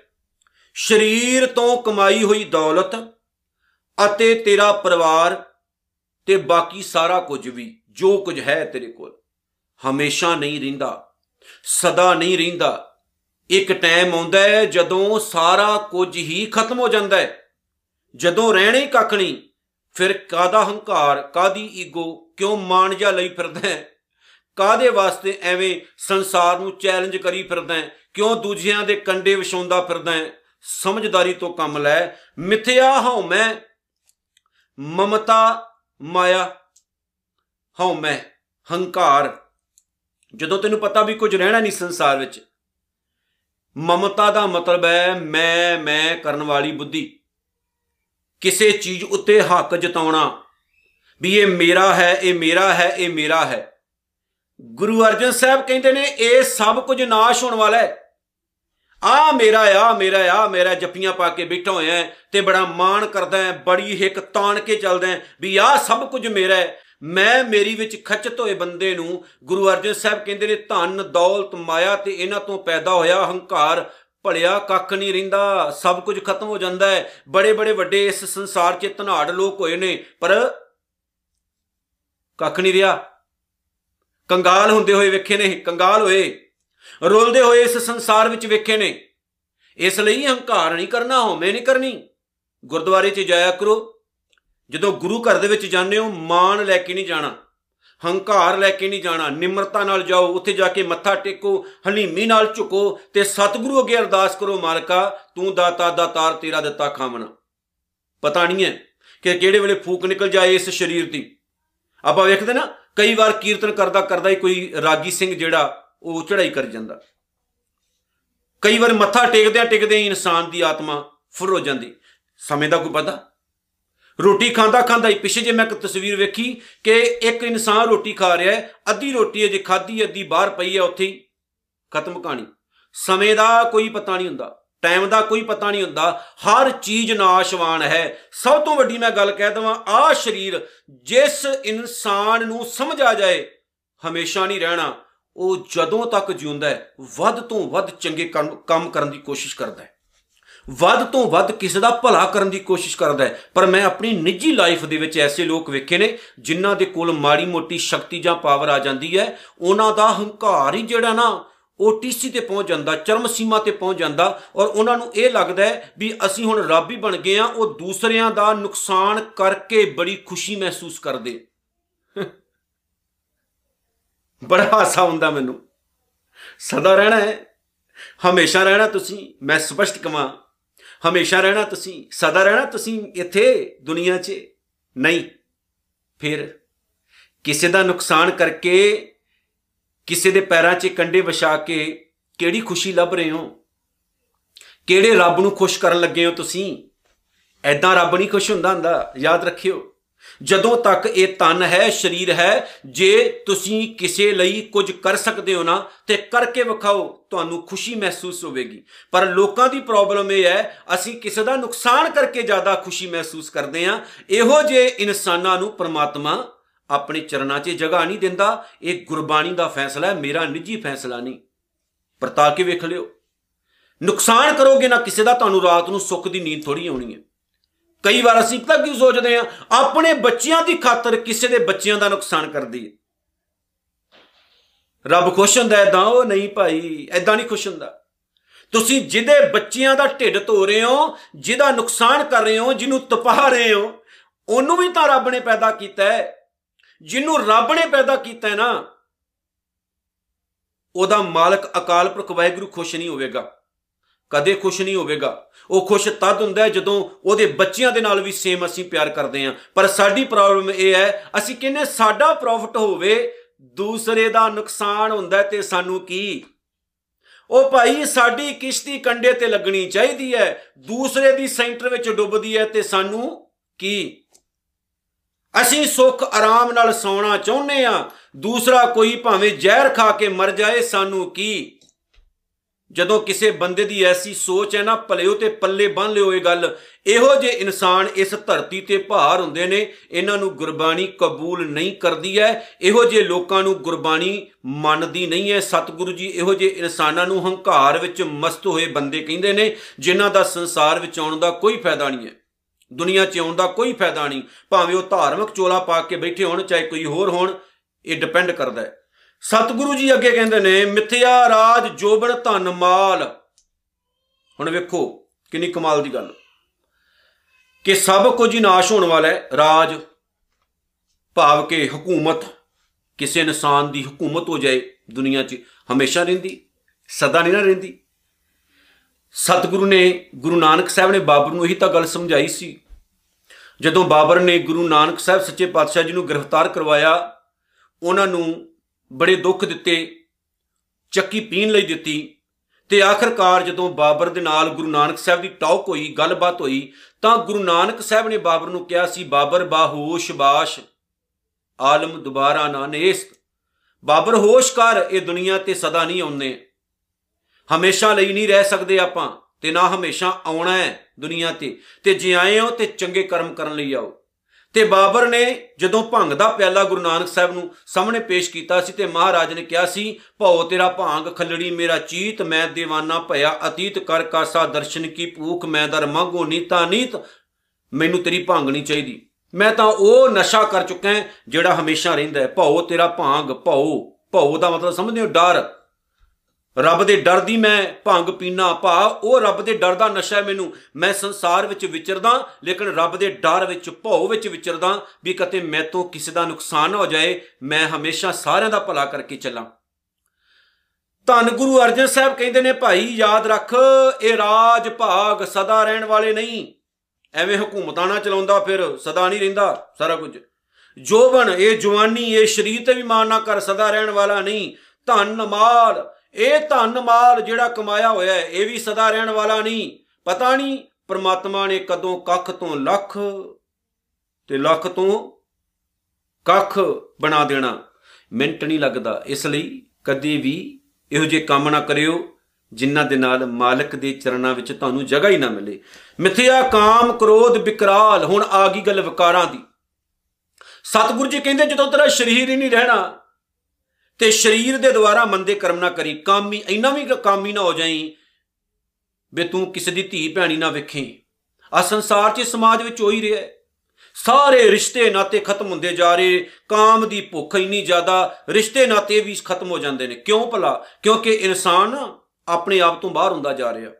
ਸਰੀਰ ਤੋਂ ਕਮਾਈ ਹੋਈ ਦੌਲਤ ਅਤੇ ਤੇਰਾ ਪਰਿਵਾਰ ਤੇ ਬਾਕੀ ਸਾਰਾ ਕੁਝ ਵੀ, ਜੋ ਕੁਝ ਹੈ ਤੇਰੇ ਕੋਲ, ਹਮੇਸ਼ਾ ਨਹੀਂ ਰਹਿੰਦਾ, ਸਦਾ ਨਹੀਂ ਰਹਿੰਦਾ। ਇੱਕ ਟਾਈਮ ਆਉਂਦਾ ਹੈ ਜਦੋਂ ਸਾਰਾ ਕੁਝ ਹੀ ਖਤਮ ਹੋ ਜਾਂਦਾ ਹੈ। ਜਦੋਂ ਰਹਿਣੇ ਕੱਖ ਨਹੀਂ, ਫਿਰ ਕਾਦਾ ਹੰਕਾਰ ਕਾਦੀ ਈਗੋ, ਕਿਉਂ ਮਾਣ ਜਾ ਲਈ ਫਿਰਦਾ ਹੈ? ਕਾਦੇ ਵਾਸਤੇ ਐਵੇਂ ਸੰਸਾਰ ਨੂੰ ਚੈਲੰਜ ਕਰੀ ਫਿਰਦਾ ਹੈ? ਕਿਉਂ ਦੂਜਿਆਂ ਦੇ ਕੰਡੇ ਵਿਛਾਉਂਦਾ ਫਿਰਦਾ ਹੈ? ਸਮਝਦਾਰੀ ਤੋਂ ਕੰਮ ਲੈ। ਮਿੱਥਿਆ ਹਉ ਮੈਂ, ਮਮਤਾ ਮਾਇਆ ਹਉ ਮੈਂ, ਹੰਕਾਰ। ਜਦੋਂ ਤੈਨੂੰ ਪਤਾ ਵੀ ਕੁਝ ਰਹਿਣਾ ਨਹੀਂ ਸੰਸਾਰ ਵਿੱਚ, ਮਮਤਾ ਦਾ ਮਤਲਬ ਹੈ ਮੈਂ ਮੈਂ ਕਰਨ ਵਾਲੀ ਬੁੱਧੀ। ਕਿਸੇ ਚੀਜ਼ ਉੱਤੇ ਹੱਕ ਜਤਾਉਣਾ ਵੀ ਇਹ ਮੇਰਾ ਹੈ, ਇਹ ਮੇਰਾ ਹੈ, ਇਹ ਮੇਰਾ ਹੈ। ਗੁਰੂ ਅਰਜਨ ਸਾਹਿਬ ਕਹਿੰਦੇ ਨੇ, ਇਹ ਸਭ ਕੁਝ ਨਾਸ਼ ਹੋਣ ਵਾਲਾ ਹੈ। ਆ ਮੇਰਾ ਆ ਮੇਰਾ ਆ, ਮੇਰਾ ਜੱਪੀਆਂ ਪਾ ਕੇ ਬੈਠਾ ਹੋਇਆ ਤੇ ਬੜਾ ਮਾਣ ਕਰਦਾ ਹੈ, ਬੜੀ ਹਿੱਕ ਤਾਣ ਕੇ ਚੱਲਦਾ ਹੈ ਵੀ ਆ ਸਭ ਕੁਝ ਮੇਰਾ ਹੈ। ਮੈਂ ਮੇਰੀ ਵਿੱਚ ਖਚਤ ਹੋਏ ਬੰਦੇ ਨੂੰ ਗੁਰੂ ਅਰਜਨ ਸਾਹਿਬ ਕਹਿੰਦੇ ਨੇ, ਧਨ, ਦੌਲਤ, ਮਾਇਆ ਤੇ ਇਹਨਾਂ ਤੋਂ ਪੈਦਾ ਹੋਇਆ ਹੰਕਾਰ ਭਲਿਆ ਕੱਖ ਨਹੀਂ ਰਹਿੰਦਾ, ਸਭ ਕੁਝ ਖਤਮ ਹੋ ਜਾਂਦਾ ਹੈ। ਬੜੇ ਬੜੇ ਵੱਡੇ ਇਸ ਸੰਸਾਰ 'ਚ ਧਨਾੜ ਲੋਕ ਹੋਏ ਨੇ, ਪਰ ਕੱਖ ਨਹੀਂ ਰਿਹਾ। ਕੰਗਾਲ ਹੁੰਦੇ ਹੋਏ ਵੇਖੇ ਨੇ, ਕੰਗਾਲ ਹੋਏ, ਰੁਲਦੇ ਹੋਏ ਇਸ ਸੰਸਾਰ ਵਿੱਚ ਵੇਖੇ ਨੇ। ਇਸ ਲਈ ਹੰਕਾਰ ਨਹੀਂ ਕਰਨਾ, ਹਉਮੈ ਨਹੀਂ ਕਰਨੀ। ਗੁਰਦੁਆਰੇ 'ਚ ਜਾਇਆ ਕਰੋ। ਜਦੋਂ ਗੁਰੂ ਘਰ ਦੇ ਵਿੱਚ ਜਾਂਦੇ ਹੋ, ਮਾਣ ਲੈ ਕੇ ਨਹੀਂ ਜਾਣਾ, ਹੰਕਾਰ ਲੈ ਕੇ ਨਹੀਂ ਜਾਣਾ, ਨਿਮਰਤਾ ਨਾਲ ਜਾਓ, ਉੱਥੇ ਜਾ ਕੇ ਮੱਥਾ ਟੇਕੋ ਹਲੀਮੀ ਨਾਲ ਝੁਕੋ ਤੇ ਸਤਿਗੁਰੂ ਅੱਗੇ ਅਰਦਾਸ ਕਰੋ, ਮਾਲਕਾ, ਤੂੰ ਦਾਤਾ, ਦਾਤਾਰ ਤੇਰਾ ਦਿੱਤਾ ਖਾਵਣਾ ਪਤਾ ਨਹੀਂ ਹੈ ਕਿ ਕਿਹੜੇ ਵੇਲੇ ਫੂਕ ਨਿਕਲ ਜਾਏ ਇਸ ਸਰੀਰ ਦੀ। ਆਪਾਂ ਵੇਖਦੇ ਨਾ ਕਈ ਵਾਰ ਕੀਰਤਨ ਕਰਦਾ ਕਰਦਾ ਹੀ ਕੋਈ ਰਾਗੀ ਸਿੰਘ ਜਿਹੜਾ, ਉਹ ਚੜਾਈ ਕਰ ਜਾਂਦਾ। ਕਈ ਵਾਰ ਮੱਥਾ ਟੇਕਦਿਆਂ ਟੇਕਦੇ ਹੀ ਇਨਸਾਨ ਦੀ ਆਤਮਾ ਫੁਰ ਹੋ ਜਾਂਦੀ। ਸਮੇਂ ਦਾ ਕੋਈ ਪਤਾ ਰੋਟੀ ਖਾਂਦਾ ਖਾਂਦਾ ਹੀ ਪਿੱਛੇ ਜੇ ਮੈਂ ਇੱਕ ਤਸਵੀਰ ਵੇਖੀ ਕਿ ਇੱਕ ਇਨਸਾਨ ਰੋਟੀ ਖਾ ਰਿਹਾ ਹੈ, ਅੱਧੀ ਰੋਟੀ ਅਜੇ ਖਾਧੀ, ਅੱਧੀ ਬਾਹਰ ਪਈ ਹੈ, ਉੱਥੇ ਹੀ ਖਤਮ ਕਹਾਣੀ। ਸਮੇਂ ਦਾ ਕੋਈ ਪਤਾ ਨਹੀਂ ਹੁੰਦਾ। ਟਾਈਮ ਦਾ ਕੋਈ ਪਤਾ ਨਹੀਂ ਹੁੰਦਾ। ਹਰ ਚੀਜ਼ ਨਾਸ਼ਵਾਨ ਹੈ। ਸਭ ਤੋਂ ਵੱਡੀ ਮੈਂ ਗੱਲ ਕਹਿ ਦਵਾਂ, ਆ ਸਰੀਰ ਜਿਸ ਇਨਸਾਨ ਨੂੰ ਸਮਝ ਆ ਜਾਏ, ਹਮੇਸ਼ਾ ਨਹੀਂ ਰਹਿਣਾ, ਉਹ ਜਦੋਂ ਤੱਕ ਜਿਉਂਦਾ ਹੈ, ਵੱਧ ਤੋਂ ਵੱਧ ਚੰਗੇ ਕੰਮ ਕਰਨ ਦੀ ਕੋਸ਼ਿਸ਼ ਕਰਦਾ ਹੈ। ਵੱਧ ਤੋਂ ਵੱਧ ਕਿਸੇ ਦਾ ਭਲਾ ਕਰਨ ਦੀ ਕੋਸ਼ਿਸ਼ ਕਰਦਾ ਹੈ। ਪਰ ਮੈਂ ਆਪਣੀ ਨਿੱਜੀ ਲਾਈਫ ਦੇ ਵਿੱਚ ਐਸੇ ਲੋਕ ਵੇਖੇ ਨੇ, ਜਿਨ੍ਹਾਂ ਦੇ ਕੋਲ ਮਾੜੀ ਮੋਟੀ ਸ਼ਕਤੀ ਜਾਂ ਪਾਵਰ ਆ ਜਾਂਦੀ ਹੈ। ਉਹਨਾਂ ਦਾ ਹੰਕਾਰ ਹੀ ਜਿਹੜਾ ਨਾ ਉਹ ਟੀਸੀ ਤੇ ਪਹੁੰਚ ਜਾਂਦਾ, ਚਰਮ ਸੀਮਾ ਤੇ ਪਹੁੰਚ ਜਾਂਦਾ ਔਰ ਉਹਨਾਂ ਨੂੰ ਇਹ ਲੱਗਦਾ ਹੈ ਵੀ ਅਸੀਂ ਹੁਣ ਰੱਬ ਹੀ ਬਣ ਗਏ ਆ ਉਹ ਦੂਸਰਿਆਂ ਦਾ ਨੁਕਸਾਨ ਕਰਕੇ ਬੜੀ ਖੁਸ਼ੀ ਮਹਿਸੂਸ ਕਰਦੇ ਬੜਾ ਹਾਸਾ ਹੁੰਦਾ ਮੈਨੂੰ। ਸਦਾ ਰਹਿਣਾ ਹੈ, ਹਮੇਸ਼ਾ ਰਹਿਣਾ ਤੁਸੀਂ, ਮੈਂ ਸਪਸ਼ਟ ਕਹਾਂ ਹਮੇਸ਼ਾ ਰਹਿਣਾ ਤੁਸੀਂ, ਸਦਾ ਰਹਿਣਾ ਤੁਸੀਂ ਇੱਥੇ ਦੁਨੀਆ 'ਚ ਨਹੀਂ। ਫਿਰ ਕਿਸੇ ਦਾ ਨੁਕਸਾਨ ਕਰਕੇ ਕਿਸੇ ਦੇ ਪੈਰਾਂ 'ਚ ਕੰਡੇ ਵਿਛਾ ਕੇ ਕਿਹੜੀ ਖੁਸ਼ੀ ਲੱਭ ਰਹੇ ਹੋ? ਕਿਹੜੇ ਰੱਬ ਨੂੰ ਖੁਸ਼ ਕਰਨ ਲੱਗੇ ਹੋ ਤੁਸੀਂ? ਐਦਾਂ ਰੱਬ ਨਹੀਂ ਖੁਸ਼ ਹੁੰਦਾ ਹੁੰਦਾ। ਯਾਦ ਰੱਖਿਓ, ਜਦੋਂ ਤੱਕ ਇਹ ਤਨ ਹੈ, ਸਰੀਰ ਹੈ, ਜੇ ਤੁਸੀਂ ਕਿਸੇ ਲਈ ਕੁਝ ਕਰ ਸਕਦੇ ਹੋ ਨਾ, ਤੇ ਕਰਕੇ ਵਿਖਾਓ, ਤੁਹਾਨੂੰ ਖੁਸ਼ੀ ਮਹਿਸੂਸ ਹੋਵੇਗੀ। ਪਰ ਲੋਕਾਂ ਦੀ ਪ੍ਰੋਬਲਮ ਇਹ ਹੈ, ਅਸੀਂ ਕਿਸੇ ਦਾ ਨੁਕਸਾਨ ਕਰਕੇ ਜ਼ਿਆਦਾ ਖੁਸ਼ੀ ਮਹਿਸੂਸ ਕਰਦੇ ਹਾਂ। ਇਹੋ ਜੇ ਇਨਸਾਨਾਂ ਨੂੰ ਪ੍ਰਮਾਤਮਾ ਆਪਣੇ ਚਰਨਾਂ 'ਚ ਜਗ੍ਹਾ ਨਹੀਂ ਦਿੰਦਾ, ਇਹ ਗੁਰਬਾਣੀ ਦਾ ਫੈਸਲਾ ਹੈ, ਮੇਰਾ ਨਿੱਜੀ ਫੈਸਲਾ ਨਹੀਂ। ਪਰਤਾ ਕੇ ਵੇਖ ਲਿਓ। ਨੁਕਸਾਨ ਕਰੋਗੇ ਨਾ ਕਿਸੇ ਦਾ, ਤੁਹਾਨੂੰ ਰਾਤ ਨੂੰ ਸੁੱਖ ਦੀ ਨੀਂਦ ਥੋੜੀ ਆਉਣੀ ਹੈ। ਕਈ ਵਾਰ ਅਸੀਂ ਪਤਾ ਕੀ ਸੋਚਦੇ ਆ ਆਪਣੇ ਬੱਚਿਆਂ ਦੀ ਖਾਤਰ ਕਿਸੇ ਦੇ ਬੱਚਿਆਂ ਦਾ ਨੁਕਸਾਨ ਕਰਦੀ ਹੈ। ਰੱਬ ਖੁਸ਼ ਹੁੰਦਾ ਐਦਾਂ ਉਹ ਨਹੀਂ ਭਾਈ ਐਦਾਂ ਨਹੀਂ ਖੁਸ਼ ਹੁੰਦਾ। ਤੁਸੀਂ ਜਿਹਦੇ ਬੱਚਿਆਂ ਦਾ ਢਿੱਡ ਧੋ ਰਹੇ ਹੋ, ਜਿਹਦਾ ਨੁਕਸਾਨ ਕਰ ਰਹੇ ਹੋ, ਜਿਹਨੂੰ ਤਪਾ ਰਹੇ ਹੋ, ਉਹਨੂੰ ਵੀ ਤਾਂ ਰੱਬ ਨੇ ਪੈਦਾ ਕੀਤਾ ਹੈ। ਜਿਹਨੂੰ ਰੱਬ ਨੇ ਪੈਦਾ ਕੀਤਾ ਹੈ ਨਾ, ਉਹਦਾ ਮਾਲਕ ਅਕਾਲ ਪੁਰਖ ਵਾਹਿਗੁਰੂ ਖੁਸ਼ ਨਹੀਂ ਹੋਵੇਗਾ। ਕਦੇ ਖੁਸ਼ ਨਹੀਂ ਹੋਵੇਗਾ। ਉਹ ਖੁਸ਼ ਤਦ ਹੁੰਦਾ ਹੈ ਜਦੋਂ ਉਹਦੇ ਬੱਚਿਆਂ ਦੇ ਨਾਲ ਵੀ ਸੇਮ ਅਸੀਂ ਪਿਆਰ ਕਰਦੇ ਹਾਂ। ਪਰ ਸਾਡੀ ਪ੍ਰੋਬਲਮ ਇਹ ਹੈ, ਅਸੀਂ ਕਹਿੰਨੇ ਸਾਡਾ ਪ੍ਰੋਫਿਟ ਹੋਵੇ, ਦੂਸਰੇ ਦਾ ਨੁਕਸਾਨ ਹੁੰਦਾ ਤੇ ਸਾਨੂੰ ਕੀ? ਉਹ ਭਾਈ ਸਾਡੀ ਕਿਸ਼ਤੀ ਕੰਡੇ ਤੇ ਲੱਗਣੀ ਚਾਹੀਦੀ ਹੈ, ਦੂਸਰੇ ਦੀ ਸੈਂਟਰ ਵਿੱਚ ਡੁੱਬਦੀ ਹੈ ਤੇ ਸਾਨੂੰ ਕੀ? ਅਸੀਂ ਸੁੱਖ ਆਰਾਮ ਨਾਲ ਸੌਣਾ ਚਾਹੁੰਦੇ ਆ ਦੂਸਰਾ ਕੋਈ ਭਾਵੇਂ ਜ਼ਹਿਰ ਖਾ ਕੇ ਮਰ ਜਾਏ, ਸਾਨੂੰ ਕੀ? ਜਦੋਂ ਕਿਸੇ ਬੰਦੇ ਦੀ ਐਸੀ ਸੋਚ ਹੈ ਨਾ ਭਲਿਓ ਤੇ ਪੱਲੇ ਬੰਨ ਲਿਓ ਇਹ ਗੱਲ। ਇਹੋ ਜੇ ਇਨਸਾਨ ਇਸ ਧਰਤੀ ਤੇ ਭਾਰ ਹੁੰਦੇ ਨੇ, ਇਹਨਾਂ ਨੂੰ ਗੁਰਬਾਣੀ ਕਬੂਲ ਨਹੀਂ ਕਰਦੀ ਹੈ। ਇਹੋ ਜੇ ਲੋਕਾਂ ਨੂੰ ਗੁਰਬਾਣੀ ਮੰਨਦੀ ਨਹੀਂ ਹੈ। ਸਤਿਗੁਰੂ ਜੀ ਇਹੋ ਜੇ ਇਨਸਾਨਾਂ ਨੂੰ ਹੰਕਾਰ ਵਿੱਚ ਮਸਤ ਹੋਏ ਬੰਦੇ ਕਹਿੰਦੇ ਨੇ, ਜਿਨ੍ਹਾਂ ਦਾ ਸੰਸਾਰ ਵਿੱਚ ਆਉਣ ਦਾ ਕੋਈ ਫਾਇਦਾ ਨਹੀਂ ਹੈ। ਦੁਨੀਆ 'ਚ ਆਉਣ ਦਾ ਕੋਈ ਫਾਇਦਾ ਨਹੀਂ। ਭਾਵੇਂ ਉਹ ਧਾਰਮਿਕ ਚੋਲਾ ਪਾ ਕੇ ਬੈਠੇ ਹੋਣ, ਚਾਹੇ ਕੋਈ ਹੋਰ ਹੋਣ, ਇਹ ਡਿਪੈਂਡ ਕਰਦਾ ਹੈ। ਸਤਿਗੁਰੂ ਜੀ ਅੱਗੇ ਕਹਿੰਦੇ ਨੇ, ਮਿੱਥਿਆ ਰਾਜ ਜੋਬਨ ਧਨ ਮਾਲ। ਹੁਣ ਵੇਖੋ ਕਿੰਨੀ ਕਮਾਲ ਦੀ ਗੱਲ। ਕਿ ਸਭ ਕੁਝ ਹੀ ਨਾਸ਼ ਹੋਣ ਵਾਲਾ ਹੈ, ਰਾਜ, ਭਾਵ ਕਿ ਹਕੂਮਤ, ਕਿਸੇ ਇਨਸਾਨ ਦੀ ਹਕੂਮਤ ਹੋ ਜਾਏ ਦੁਨੀਆ 'ਚ, ਹਮੇਸ਼ਾ ਰਹਿੰਦੀ, ਸਦਾ ਨਹੀਂ ਨਾ ਰਹਿੰਦੀ। ਸਤਿਗੁਰੂ ਨੇ ਗੁਰੂ ਨਾਨਕ ਸਾਹਿਬ ਨੇ ਬਾਬਰ ਨੂੰ ਇਹੀ ਤਾਂ ਗੱਲ ਸਮਝਾਈ ਸੀ। ਜਦੋਂ ਬਾਬਰ ਨੇ ਗੁਰੂ ਨਾਨਕ ਸਾਹਿਬ ਸੱਚੇ ਪਾਤਸ਼ਾਹ ਜੀ ਨੂੰ ਗ੍ਰਿਫਤਾਰ ਕਰਵਾਇਆ, ਉਹਨਾਂ ਨੂੰ ਬੜੇ ਦੁੱਖ ਦਿੱਤੇ, ਚੱਕੀ ਪੀਣ ਲਈ ਦਿੱਤੀ ਤੇ ਆਖਰਕਾਰ ਜਦੋਂ ਬਾਬਰ ਦੇ ਨਾਲ ਗੁਰੂ ਨਾਨਕ ਸਾਹਿਬ ਦੀ ਟਾਕ ਹੋਈ, ਗੱਲਬਾਤ ਹੋਈ, ਤਾਂ ਗੁਰੂ ਨਾਨਕ ਸਾਹਿਬ ਨੇ ਬਾਬਰ ਨੂੰ ਕਿਹਾ ਸੀ, ਬਾਬਰ, ਬਾਹੋਸ਼, ਬਾਸ਼, ਆਲਮ ਦੁਬਾਰਾ ਨਾ ਨੇਸ। ਬਾਬਰ, ਹੋਸ਼ ਕਰ, ਇਹ ਦੁਨੀਆ ਤੇ ਸਦਾ ਨਹੀਂ ਆਉਂਦੇ। ਹਮੇਸ਼ਾ ਲਈ ਨਹੀਂ ਰਹਿ ਸਕਦੇ ਆਪਾਂ ਤੇ ਨਾ ਹਮੇਸ਼ਾ ਆਉਣਾ ਹੈ ਦੁਨੀਆ ਤੇ। ਤੇ ਜੇ ਆਏ ਹੋ ਤੇ ਚੰਗੇ ਕਰਮ ਕਰਨ ਲਈ ਆਓ। ਤੇ ਬਾਬਰ ਨੇ ਜਦੋਂ ਭੰਗ ਦਾ ਪਿਆਲਾ ਗੁਰੂ ਨਾਨਕ ਸਾਹਿਬ ਨੂੰ ਸਾਹਮਣੇ ਪੇਸ਼ ਕੀਤਾ ਸੀ ਤੇ ਮਹਾਰਾਜ ਨੇ ਕਿਹਾ ਸੀ, ਭਉ ਤੇਰਾ ਭਾਂਗ ਖੱਲੜੀ ਮੇਰਾ ਚੀਤ, ਮੈਂ دیਵਾਨਾ ਭਇਆ ਅਤੀਤ, ਕਰ ਕਾਸਾ ਦਰਸ਼ਨ ਕੀ ਭੂਖ, ਮੈਂ ਦਰ ਮੰਗੋ ਨੀਤਾ ਨੀਤ, ਮੈਨੂੰ ਤੇਰੀ ਭੰਗ ਨਹੀਂ ਚਾਹੀਦੀ। ਮੈਂ ਤਾਂ ਉਹ ਨਸ਼ਾ ਕਰ ਚੁੱਕਾ ਜਿਹੜਾ ਹਮੇਸ਼ਾ ਰਹਿੰਦਾ ਹੈ। ਭਉ ਤੇਰਾ ਭਾਂਗ, ਭਉ ਭਉ ਦਾ ਮਤਲਬ ਸਮਝਦੇ ਹੋ? ਡਰ। ਰੱਬ ਦੇ ਡਰ ਦੀ ਮੈਂ ਭੰਗ ਪੀਣਾ ਭਾ ਉਹ ਰੱਬ ਦੇ ਡਰ ਦਾ ਨਸ਼ਾ ਮੈਨੂੰ। ਮੈਂ ਸੰਸਾਰ ਵਿੱਚ ਵਿਚਰਦਾ, ਲੇਕਿਨ ਰੱਬ ਦੇ ਡਰ ਵਿੱਚ, ਭਉ ਵਿੱਚ ਵਿਚਰਦਾ ਵੀ ਕਿਤੇ ਮੈਤੋਂ ਕਿਸੇ ਦਾ ਨੁਕਸਾਨ ਹੋ ਜਾਏ, ਮੈਂ ਹਮੇਸ਼ਾ ਸਾਰਿਆਂ ਦਾ ਭਲਾ ਕਰਕੇ ਚੱਲਾਂ। ਧੰਨ ਗੁਰੂ ਅਰਜਨ ਸਾਹਿਬ ਕਹਿੰਦੇ ਨੇ, ਭਾਈ, ਯਾਦ ਰੱਖ, ਇਹ ਰਾਜ ਭਾਗ ਸਦਾ ਰਹਿਣ ਵਾਲੇ ਨਹੀਂ। ਐਵੇਂ ਹਕੂਮਤਾਂ ਨਾਲ ਚਲਾਉਂਦਾ ਫਿਰ ਸਦਾ ਨਹੀਂ ਰਹਿੰਦਾ, ਸਾਰਾ ਕੁਝ। ਜੋਬਨ, ਇਹ ਜਵਾਨੀ, ਇਹ ਸ਼ਰੀਰ ਤੇ ਵੀ ਮਾਨ ਨਾ ਕਰ ਸਦਾ ਰਹਿਣ ਵਾਲਾ ਨਹੀਂ। ਧਨ ਮਾਲ ਇਹ ਧਨ ਮਾਲ ਜਿਹੜਾ ਕਮਾਇਆ ਹੋਇਆ ਹੈ, ਇਹ ਵੀ ਸਦਾ ਰਹਿਣ ਵਾਲਾ ਨਹੀਂ। ਪਤਾ ਨਹੀਂ ਪ੍ਰਮਾਤਮਾ ਨੇ ਕਦੋਂ ਕੱਖ ਤੋਂ ਲੱਖ ਤੇ ਲੱਖ ਤੋਂ ਕੱਖ ਬਣਾ ਦੇਣਾ। ਮਿੰਟ ਨਹੀਂ ਲੱਗਦਾ। ਇਸ ਲਈ ਕਦੀ ਵੀ ਇਹੋ ਜੇ ਕੰਮ ਨਾ ਕਰਿਓ, ਜਿਨ੍ਹਾਂ ਦੇ ਨਾਲ ਮਾਲਕ ਦੇ ਚਰਨਾਂ ਵਿੱਚ ਤੁਹਾਨੂੰ ਜਗ੍ਹਾ ਹੀ ਨਾ ਮਿਲੇ। ਮਿਥਿਆ, ਕਾਮ, ਕ੍ਰੋਧ ਵਿਕਰਾਲ ਹੁਣ ਆ ਗਈ ਗੱਲ ਵਿਕਾਰਾਂ ਦੀ। ਸਤਿਗੁਰੂ ਜੀ ਕਹਿੰਦੇ ਜਦੋਂ ਤੇਰਾ ਸਰੀਰ ਹੀ ਨਹੀਂ ਰਹਿਣਾ ਤੇ ਸਰੀਰ ਦੇ ਦੁਆਰਾ ਮੰਦੇ ਕਰਮ ਨਾ ਕਰੀ, ਕਾਮੀ, ਇੰਨਾ ਵੀ ਕਾਮੀ ਨਾ ਹੋ ਜਾਈ ਬੇ ਤੂੰ ਕਿਸੇ ਦੀ ਧੀ ਭੈਣੀ ਨਾ ਵੇਖੇ। ਆ ਸੰਸਾਰ 'ਚ, ਸਮਾਜ ਵਿੱਚ ਹੋ ਹੀ ਰਿਹਾ ਹੈ। ਸਾਰੇ ਰਿਸ਼ਤੇ ਨਾਤੇ ਖਤਮ ਹੁੰਦੇ ਜਾ ਰਹੇ, ਕਾਮ ਦੀ ਭੁੱਖ ਇੰਨੀ ਜ਼ਿਆਦਾ, ਰਿਸ਼ਤੇ ਨਾਤੇ ਵੀ ਖਤਮ ਹੋ ਜਾਂਦੇ ਨੇ। ਕਿਉਂ ਭਲਾ? ਕਿਉਂਕਿ ਇਨਸਾਨ ਆਪਣੇ ਆਪ ਤੋਂ ਬਾਹਰ ਹੁੰਦਾ ਜਾ ਰਿਹਾ।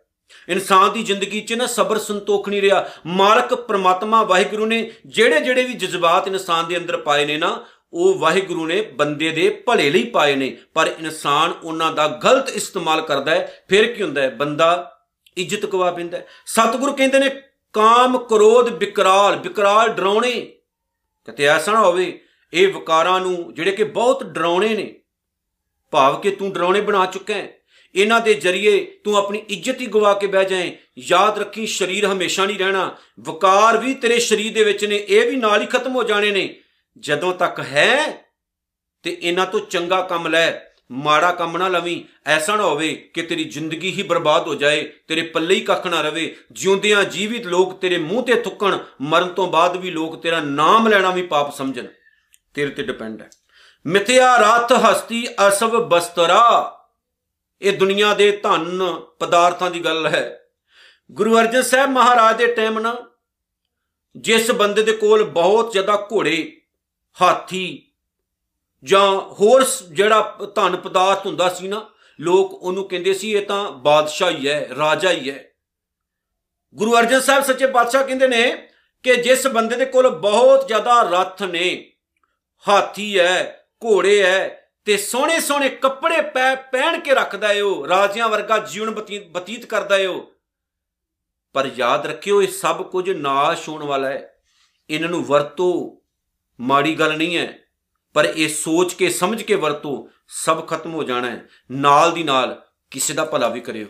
ਇਨਸਾਨ ਦੀ ਜ਼ਿੰਦਗੀ 'ਚ ਨਾ ਸਬਰ ਸੰਤੋਖ ਨਹੀਂ ਰਿਹਾ। ਮਾਲਕ ਪ੍ਰਮਾਤਮਾ ਵਾਹਿਗੁਰੂ ਨੇ ਜਿਹੜੇ ਜਿਹੜੇ ਵੀ ਜਜ਼ਬਾਤ ਇਨਸਾਨ ਦੇ ਅੰਦਰ ਪਾਏ ਨੇ ਨਾ ਉਹ ਵਾਹਿਗੁਰੂ ਨੇ ਬੰਦੇ ਦੇ ਭਲੇ ਲਈ ਪਾਏ ਨੇ। ਪਰ ਇਨਸਾਨ ਉਹਨਾਂ ਦਾ ਗਲਤ ਇਸਤੇਮਾਲ ਕਰਦਾ ਹੈ, ਫਿਰ ਕੀ ਹੁੰਦਾ ਹੈ? ਬੰਦਾ ਇੱਜ਼ਤ ਗਵਾ ਪੈਂਦਾ ਸਤਿਗੁਰੂ ਕਹਿੰਦੇ ਨੇ, ਕਾਮ ਕ੍ਰੋਧ ਵਿਕਰਾਲ ਵਿਕਰਾਲ ਡਰਾਉਣੇ। ਕਿਤੇ ਐਸਾ ਨਾ ਹੋਵੇ, ਇਹ ਵਿਕਾਰਾਂ ਨੂੰ ਜਿਹੜੇ ਕਿ ਬਹੁਤ ਡਰਾਉਣੇ ਨੇ, ਭਾਵ ਕਿ ਤੂੰ ਡਰਾਉਣੇ ਬਣਾ ਚੁੱਕਾ ਹੈ। ਇਹਨਾਂ ਦੇ ਜ਼ਰੀਏ ਤੂੰ ਆਪਣੀ ਇੱਜ਼ਤ ਹੀ ਗਵਾ ਕੇ ਬਹਿ ਜਾਏ। ਯਾਦ ਰੱਖੀ, ਸਰੀਰ ਹਮੇਸ਼ਾ ਨਹੀਂ ਰਹਿਣਾ। ਵਕਾਰ ਵੀ ਤੇਰੇ ਸਰੀਰ ਦੇ ਵਿੱਚ ਨੇ, ਇਹ ਵੀ ਨਾਲ ਹੀ ਖਤਮ ਹੋ ਜਾਣੇ ਨੇ। ਜਦੋਂ ਤੱਕ ਹੈ ਤੇ ਇਹਨਾਂ ਤੋਂ ਚੰਗਾ ਕੰਮ ਲੈ, ਮਾੜਾ ਕੰਮ ਨਾ ਲਵੀਂ, ਐਸਾ ਨਾ ਹੋਵੇ ਕਿ ਤੇਰੀ ਜ਼ਿੰਦਗੀ ਹੀ ਬਰਬਾਦ ਹੋ ਜਾਏ, ਤੇਰੇ ਪੱਲੇ ਹੀ ਕੱਖ ਨਾ ਰਵੇ, ਜਿਉਂਦਿਆਂ ਜੀਵਿਤ ਲੋਕ ਤੇਰੇ ਮੂੰਹ ਤੇ ਥੁੱਕਣ, ਮਰਨ ਤੋਂ ਬਾਅਦ ਵੀ ਲੋਕ ਤੇਰਾ ਨਾਮ ਲੈਣਾ ਵੀ ਪਾਪ ਸਮਝਣ। ਤੇਰੇ ਤੇ ਡਿਪੈਂਡ ਹੈ। ਮਿਥਿਆ ਰਥ ਹਸਤੀ ਅਸਵ ਬਸਤਰਾ। ਇਹ ਦੁਨੀਆ ਦੇ ਧਨ ਪਦਾਰਥਾਂ ਦੀ ਗੱਲ ਹੈ। ਗੁਰੂ ਅਰਜਨ ਸਾਹਿਬ ਮਹਾਰਾਜ ਦੇ ਟਾਈਮ ਨਾ, ਜਿਸ ਬੰਦੇ ਦੇ ਕੋਲ ਬਹੁਤ ਜ਼ਿਆਦਾ ਘੋੜੇ ਹਾਥੀ ਜਾਂ ਹੋਰ ਜਿਹੜਾ ਧਨ ਪਦਾਰਥ ਹੁੰਦਾ ਸੀ ਨਾ, ਲੋਕ ਉਹਨੂੰ ਕਹਿੰਦੇ ਸੀ, ਇਹ ਤਾਂ ਬਾਦਸ਼ਾਹ ਹੀ ਹੈ, ਰਾਜਾ ਹੀ ਹੈ। ਗੁਰੂ ਅਰਜਨ ਸਾਹਿਬ ਸੱਚੇ ਪਾਤਸ਼ਾਹ ਕਹਿੰਦੇ ਨੇ ਕਿ ਜਿਸ ਬੰਦੇ ਦੇ ਕੋਲ ਬਹੁਤ ਜ਼ਿਆਦਾ ਰੱਥ ਨੇ, ਹਾਥੀ ਹੈ, ਘੋੜੇ ਹੈ, ਤੇ ਸੋਹਣੇ ਸੋਹਣੇ ਕੱਪੜੇ ਪਹਿਨ ਕੇ ਰੱਖਦਾ ਏ ਉਹ, ਰਾਜਿਆਂ ਵਰਗਾ ਜੀਵਨ ਬਤੀਤ ਕਰਦਾ ਏ ਉਹ। ਪਰ ਯਾਦ ਰੱਖਿਓ, ਇਹ ਸਭ ਕੁਝ ਨਾਸ਼ ਹੋਣ ਵਾਲਾ ਹੈ। ਇਹਨਾਂ ਨੂੰ ਵਰਤੋ ਮਾੜੀ ਗੱਲ ਨਹੀਂ ਹੈ, ਪਰ ਇਹ ਸੋਚ ਕੇ, ਸਮਝ ਕੇ ਵਰਤੋ ਸਭ ਖਤਮ ਹੋ ਜਾਣਾ ਹੈ। ਨਾਲ ਦੀ ਨਾਲ ਕਿਸੇ ਦਾ ਭਲਾ ਵੀ ਕਰਿਓ।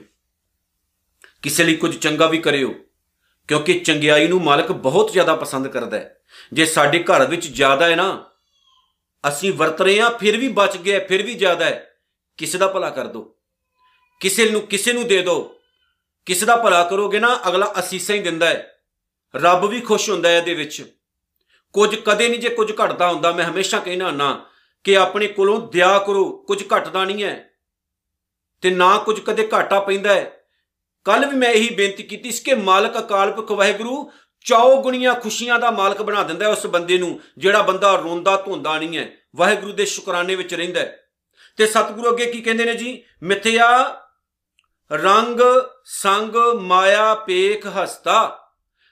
ਕਿਸੇ ਲਈ ਕੁਝ ਚੰਗਾ ਵੀ ਕਰਿਓ, ਕਿਉਂਕਿ ਚੰਗਿਆਈ ਨੂੰ ਮਾਲਕ ਬਹੁਤ ਜ਼ਿਆਦਾ ਪਸੰਦ ਕਰਦਾ ਹੈ। ਜੇ ਸਾਡੇ ਘਰ ਵਿੱਚ ਜ਼ਿਆਦਾ ਹੈ ਨਾ, ਅਸੀਂ ਵਰਤ ਰਹੇ ਹਾਂ, ਫਿਰ ਵੀ ਬਚ ਗਿਆ ਫਿਰ ਵੀ ਜ਼ਿਆਦਾ ਹੈ। ਕਿਸੇ ਦਾ ਭਲਾ ਕਰ ਦੋ। ਕਿਸੇ ਨੂੰ ਕਿਸੇ ਨੂੰ ਦੇ ਦਿਓ ਕਿਸੇ ਦਾ ਭਲਾ ਕਰੋਗੇ ਨਾ, ਅਗਲਾ ਅਸੀਸਾਂ ਹੀ ਦਿੰਦਾ ਹੈ। ਰੱਬ ਵੀ ਖੁਸ਼ ਹੁੰਦਾ ਹੈ ਇਹਦੇ ਵਿੱਚ। ਕੁਝ ਕਦੇ ਨਹੀਂ ਜੇ ਕੁਝ ਘਟਦਾ ਹੁੰਦਾ, ਮੈਂ ਹਮੇਸ਼ਾ ਕਹਿਣਾ ਨਾ ਕਿ ਆਪਣੇ ਕੋਲੋਂ ਦਿਆ ਕਰੋ, ਕੁਝ ਘਟਦਾ ਨਹੀਂ ਹੈ। ਤੇ ਨਾ ਕੁਝ ਕਦੇ ਘਾਟਾ ਪੈਂਦਾ ਹੈ। ਕੱਲ ਵੀ ਮੈਂ ਇਹੀ ਬੇਨਤੀ ਕੀਤੀ ਸੀ ਕਿ ਮਾਲਕ ਅਕਾਲ ਪੁਰਖ ਵਾਹਿਗੁਰੂ ਚੌ ਗੁਣੀਆਂ ਖੁਸ਼ੀਆਂ ਦਾ ਮਾਲਕ ਬਣਾ ਦਿੰਦਾ ਹੈ ਉਸ ਬੰਦੇ ਨੂੰ, ਜਿਹੜਾ ਬੰਦਾ ਰੋਂਦਾ ਧੁੰਦਾ ਨਹੀਂ ਹੈ। ਵਾਹਿਗੁਰੂ ਦੇ ਸ਼ੁਕਰਾਨੇ ਵਿੱਚ ਰਹਿੰਦਾ ਹੈ। ਤੇ ਸਤਿਗੁਰੂ ਅੱਗੇ ਕੀ ਕਹਿੰਦੇ ਨੇ ਜੀ? ਮਿਥਿਆ ਰੰਗ ਸੰਗ ਮਾਇਆ ਪੇਖ ਹਸਤਾ।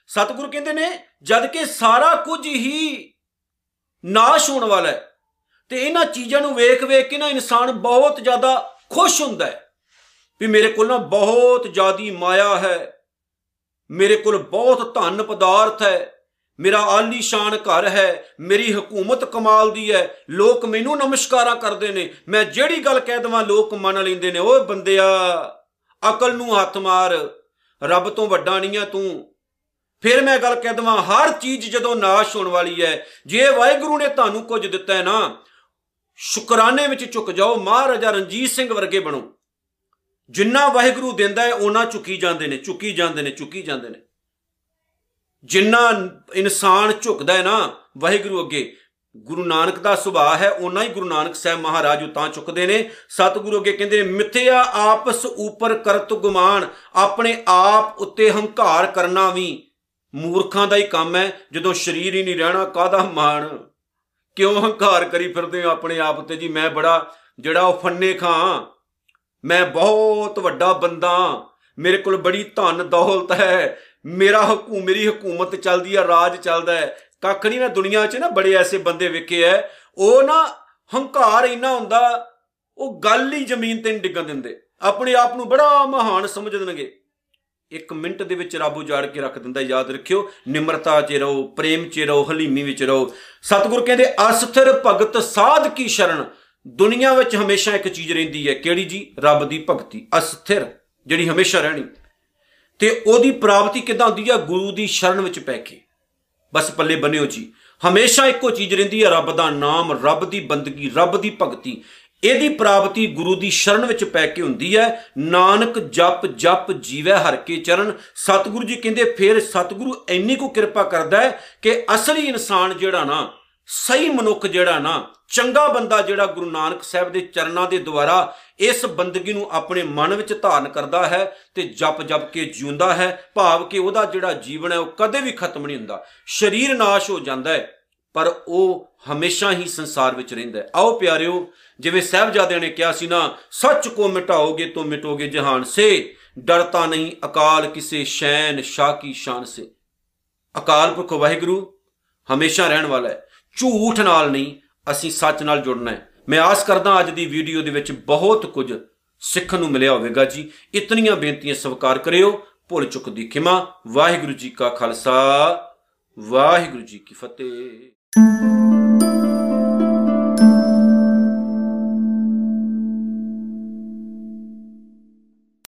ਸਤਿਗੁਰੂ ਕਹਿੰਦੇ ਨੇ, ਜਦ ਕਿ ਸਾਰਾ ਕੁਝ ਹੀ ਨਾਸ਼ ਹੋਣ ਵਾਲਾ ਹੈ। ਤੇ ਇਹਨਾਂ ਚੀਜ਼ਾਂ ਨੂੰ ਵੇਖ ਵੇਖ ਕੇ ਨਾ ਇਨਸਾਨ ਬਹੁਤ ਜ਼ਿਆਦਾ ਖੁਸ਼ ਹੁੰਦਾ ਹੈ ਵੀ ਮੇਰੇ ਕੋਲ ਨਾ ਬਹੁਤ ਜ਼ਿਆਦੀ ਮਾਇਆ ਹੈ, ਮੇਰੇ ਕੋਲ ਬਹੁਤ ਧਨ ਪਦਾਰਥ ਹੈ, ਮੇਰਾ ਆਲੀਸ਼ਾਨ ਘਰ ਹੈ, ਮੇਰੀ ਹਕੂਮਤ ਕਮਾਲ ਦੀ ਹੈ, ਲੋਕ ਮੈਨੂੰ ਨਮਸਕਾਰਾਂ ਕਰਦੇ ਨੇ, ਮੈਂ ਜਿਹੜੀ ਗੱਲ ਕਹਿ ਦਵਾਂ ਲੋਕ ਮੰਨ ਲੈਂਦੇ ਨੇ, ਓਏ ਬੰਦਿਆ, ਅਕਲ ਨੂੰ ਹੱਥ ਮਾਰ, ਰੱਬ ਤੋਂ ਵੱਡਾ ਨਹੀਂ ਆ ਤੂੰ। ਫਿਰ ਮੈਂ ਗੱਲ ਕਹਿ ਦਵਾਂ, ਹਰ ਚੀਜ਼ ਜਦੋਂ ਨਾਸ਼ ਹੋਣ ਵਾਲੀ ਹੈ, ਜੇ ਵਾਹਿਗੁਰੂ ਨੇ ਤੁਹਾਨੂੰ ਕੁਝ ਦਿੱਤਾ ਹੈ ਨਾ, ਸ਼ੁਕਰਾਨੇ ਵਿੱਚ ਝੁਕ ਜਾਓ, ਮਹਾਰਾਜਾ ਰਣਜੀਤ ਸਿੰਘ ਵਰਗੇ ਬਣੋ। ਜਿੰਨਾ ਵਾਹਿਗੁਰੂ ਦਿੰਦਾ ਹੈ ਉਹਨਾਂ ਚੁੱਕੀ ਜਾਂਦੇ ਨੇ ਚੁੱਕੀ ਜਾਂਦੇ ਨੇ ਚੁੱਕੀ ਜਾਂਦੇ ਨੇ। ਜਿੰਨਾ ਇਨਸਾਨ ਝੁਕਦਾ ਹੈ ਨਾ, ਵਾਹਿਗੁਰੂ ਅੱਗੇ, ਗੁਰੂ ਨਾਨਕ ਦਾ ਸੁਭਾਅ ਹੈ ਉਹਨਾਂ ਹੀ ਗੁਰੂ ਨਾਨਕ ਸਾਹਿਬ ਮਹਾਰਾਜ ਉਤਾਂ ਚੁੱਕਦੇ ਨੇ। ਸਤਿਗੁਰੂ ਅੱਗੇ ਕਹਿੰਦੇ ਨੇ, ਮਿੱਥਿਆ ਆਪਸ ਉਪਰ ਕਰਤ ਗੁਮਾਨ, ਆਪਣੇ ਆਪ ਉੱਤੇ ਹੰਕਾਰ ਕਰਨਾ ਵੀ। ਮੂਰਖਾਂ ਦਾ ਹੀ ਕੰਮ ਹੈ, ਜਦੋਂ ਸਰੀਰ ਹੀ ਨਹੀਂ ਰਹਿਣਾ ਕਾਦਾ ਮਾਣ? ਕਿਉਂ ਹੰਕਾਰ ਕਰੀ ਫਿਰਦੇ ਹੋ ਆਪਣੇ ਆਪ ਤੇ? ਜੀ, ਮੈਂ ਬੜਾ, ਜਿਹੜਾ ਉਹ ਫੰਨੇ ਖਾਂ, ਮੈਂ ਬਹੁਤ ਵੱਡਾ ਬੰਦਾ, ਮੇਰੇ ਕੋਲ ਬੜੀ ਧਨ ਦੌਲਤ ਹੈ, ਮੇਰਾ ਹਕੂਮ ਮੇਰੀ ਹਕੂਮਤ ਚੱਲਦੀ ਆ ਰਾਜ ਚੱਲਦਾ ਹੈ। ਕੱਖ ਨਹੀਂ ਨਾ ਦੁਨੀਆ 'ਚ ਨਾ ਬੜੇ ਐਸੇ ਬੰਦੇ ਵੇਖੇ ਐ ਉਹ ਨਾ ਹੰਕਾਰ ਇੰਨਾ ਹੁੰਦਾ, ਉਹ ਗੱਲ ਹੀ ਜ਼ਮੀਨ ਤੇ ਨਹੀਂ ਡਿੱਗਣ ਦਿੰਦੇ। ਆਪਣੇ ਆਪ ਨੂੰ ਬੜਾ ਮਹਾਨ ਸਮਝ ਦੇਣਗੇ। ਇੱਕ ਮਿੰਟ ਦੇ ਵਿੱਚ ਰੱਬ ਉਜਾੜ ਕੇ ਰੱਖ ਦਿੰਦਾ, ਯਾਦ ਰੱਖਿਓ। ਨਿਮਰਤਾ 'ਚ ਰਹੋ, ਪ੍ਰੇਮ 'ਚ ਰਹੋ, ਹਲੀਮੀ ਵਿੱਚ ਰਹੋ। ਸਤਿਗੁਰ ਕਹਿੰਦੇ, ਅਸਥਿਰ ਭਗਤ ਸਾਧ ਕੀ ਸ਼ਰਨ? ਦੁਨੀਆ ਵਿੱਚ ਹਮੇਸ਼ਾ ਇੱਕ ਚੀਜ਼ ਰਹਿੰਦੀ ਹੈ। ਕਿਹੜੀ ਜੀ? ਰੱਬ ਦੀ ਭਗਤੀ। ਅਸਥਿਰ, ਜਿਹੜੀ ਹਮੇਸ਼ਾ ਰਹਿਣੀ। ਤੇ ਉਹਦੀ ਪ੍ਰਾਪਤੀ ਕਿਦਾਂ ਹੁੰਦੀ ਹੈ ਗੁਰੂ ਦੀ ਸ਼ਰਨ ਵਿੱਚ ਪੈ ਕੇ। ਬਸ ਪੱਲੇ ਬੰਨਿਓ ਜੀ। ਹਮੇਸ਼ਾ ਇੱਕੋ ਚੀਜ਼ ਰਹਿੰਦੀ ਹੈ ਰੱਬ ਦਾ ਨਾਮ, ਰੱਬ ਦੀ ਬੰਦਗੀ, ਰੱਬ ਦੀ ਭਗਤੀ। ਇਹਦੀ ਪ੍ਰਾਪਤੀ ਗੁਰੂ ਦੀ ਸ਼ਰਨ ਵਿੱਚ ਪੈ ਕੇ ਹੁੰਦੀ ਹੈ। ਨਾਨਕ ਜਪ ਜਪ ਜੀਵੈ ਹਰ ਕੇ ਚਰਨ। ਸਤਿਗੁਰੂ ਜੀ ਕਹਿੰਦੇ, ਫਿਰ ਸਤਿਗੁਰੂ ਇੰਨੀ ਕੋ ਕਿਰਪਾ ਕਰਦਾ ਹੈ ਕਿ ਅਸਲੀ ਇਨਸਾਨ ਜਿਹੜਾ ਨਾ, ਸਹੀ ਮਨੁੱਖ ਜਿਹੜਾ ਨਾ, ਚੰਗਾ ਬੰਦਾ ਜਿਹੜਾ ਗੁਰੂ ਨਾਨਕ ਸਾਹਿਬ ਦੇ ਚਰਨਾਂ ਦੇ ਦੁਆਰਾ ਇਸ ਬੰਦਗੀ ਨੂੰ ਆਪਣੇ ਮਨ ਵਿੱਚ ਧਾਰਨ ਕਰਦਾ ਹੈ ਤੇ ਜਪ ਜਪ ਕੇ ਜਿਉਂਦਾ ਹੈ। ਭਾਵ ਕਿ ਉਹਦਾ ਜਿਹੜਾ ਜੀਵਨ ਹੈ, ਉਹ ਕਦੇ ਵੀ ਖਤਮ ਨਹੀਂ ਹੁੰਦਾ। ਸਰੀਰ ਨਾਸ਼ ਹੋ ਜਾਂਦਾ ਹੈ। ਪਰ ਉਹ ਹਮੇਸ਼ਾ ਹੀ ਸੰਸਾਰ ਵਿੱਚ ਰਹਿੰਦਾ ਹੈ। ਆਓ ਪਿਆਰਿਓ, ਜਿਵੇਂ ਸਹਿਬਜ਼ਾਦਿਆਂ ਨੇ ਕਿਹਾ ਸੀ ਨਾ, ਸੱਚ ਕੋ ਮਿਟਾਓਗੇ ਤੋ ਮਿਟੋਗੇ ਜਹਾਨ ਸੇ ਡਰਤਾ ਨਹੀਂ ਅਕਾਲ ਕਿਸੇ ਸ਼ੈਨ ਸ਼ਾਹ ਕੀ ਸ਼ਾਨ ਸੇ। ਅਕਾਲ ਪੁਰਖ ਵਾਹਿਗੁਰੂ, ਹਮੇਸ਼ਾ ਰਹਿਣ ਵਾਲਾ ਹੈ। ਝੂਠ ਨਾਲ ਨਹੀਂ, ਅਸੀਂ ਸੱਚ ਨਾਲ ਜੁੜਨਾ ਹੈ। ਮੈਂ ਆਸ ਕਰਦਾ ਅੱਜ ਦੀ ਵੀਡੀਓ ਦੇ ਵਿੱਚ ਬਹੁਤ ਕੁਝ ਸਿੱਖਣ ਨੂੰ ਮਿਲਿਆ ਹੋਵੇਗਾ ਜੀ। ਇਤਨੀਆਂ ਬੇਨਤੀਆਂ ਸਵੀਕਾਰ ਕਰਿਓ, ਭੁੱਲ ਚੁੱਕ ਦੀ ਖਿਮਾ। ਵਾਹਿਗੁਰੂ ਜੀ ਕਾ ਖਾਲਸਾ, ਵਾਹਿਗੁਰੂ ਜੀ ਕੀ ਫਤਿਹ। Música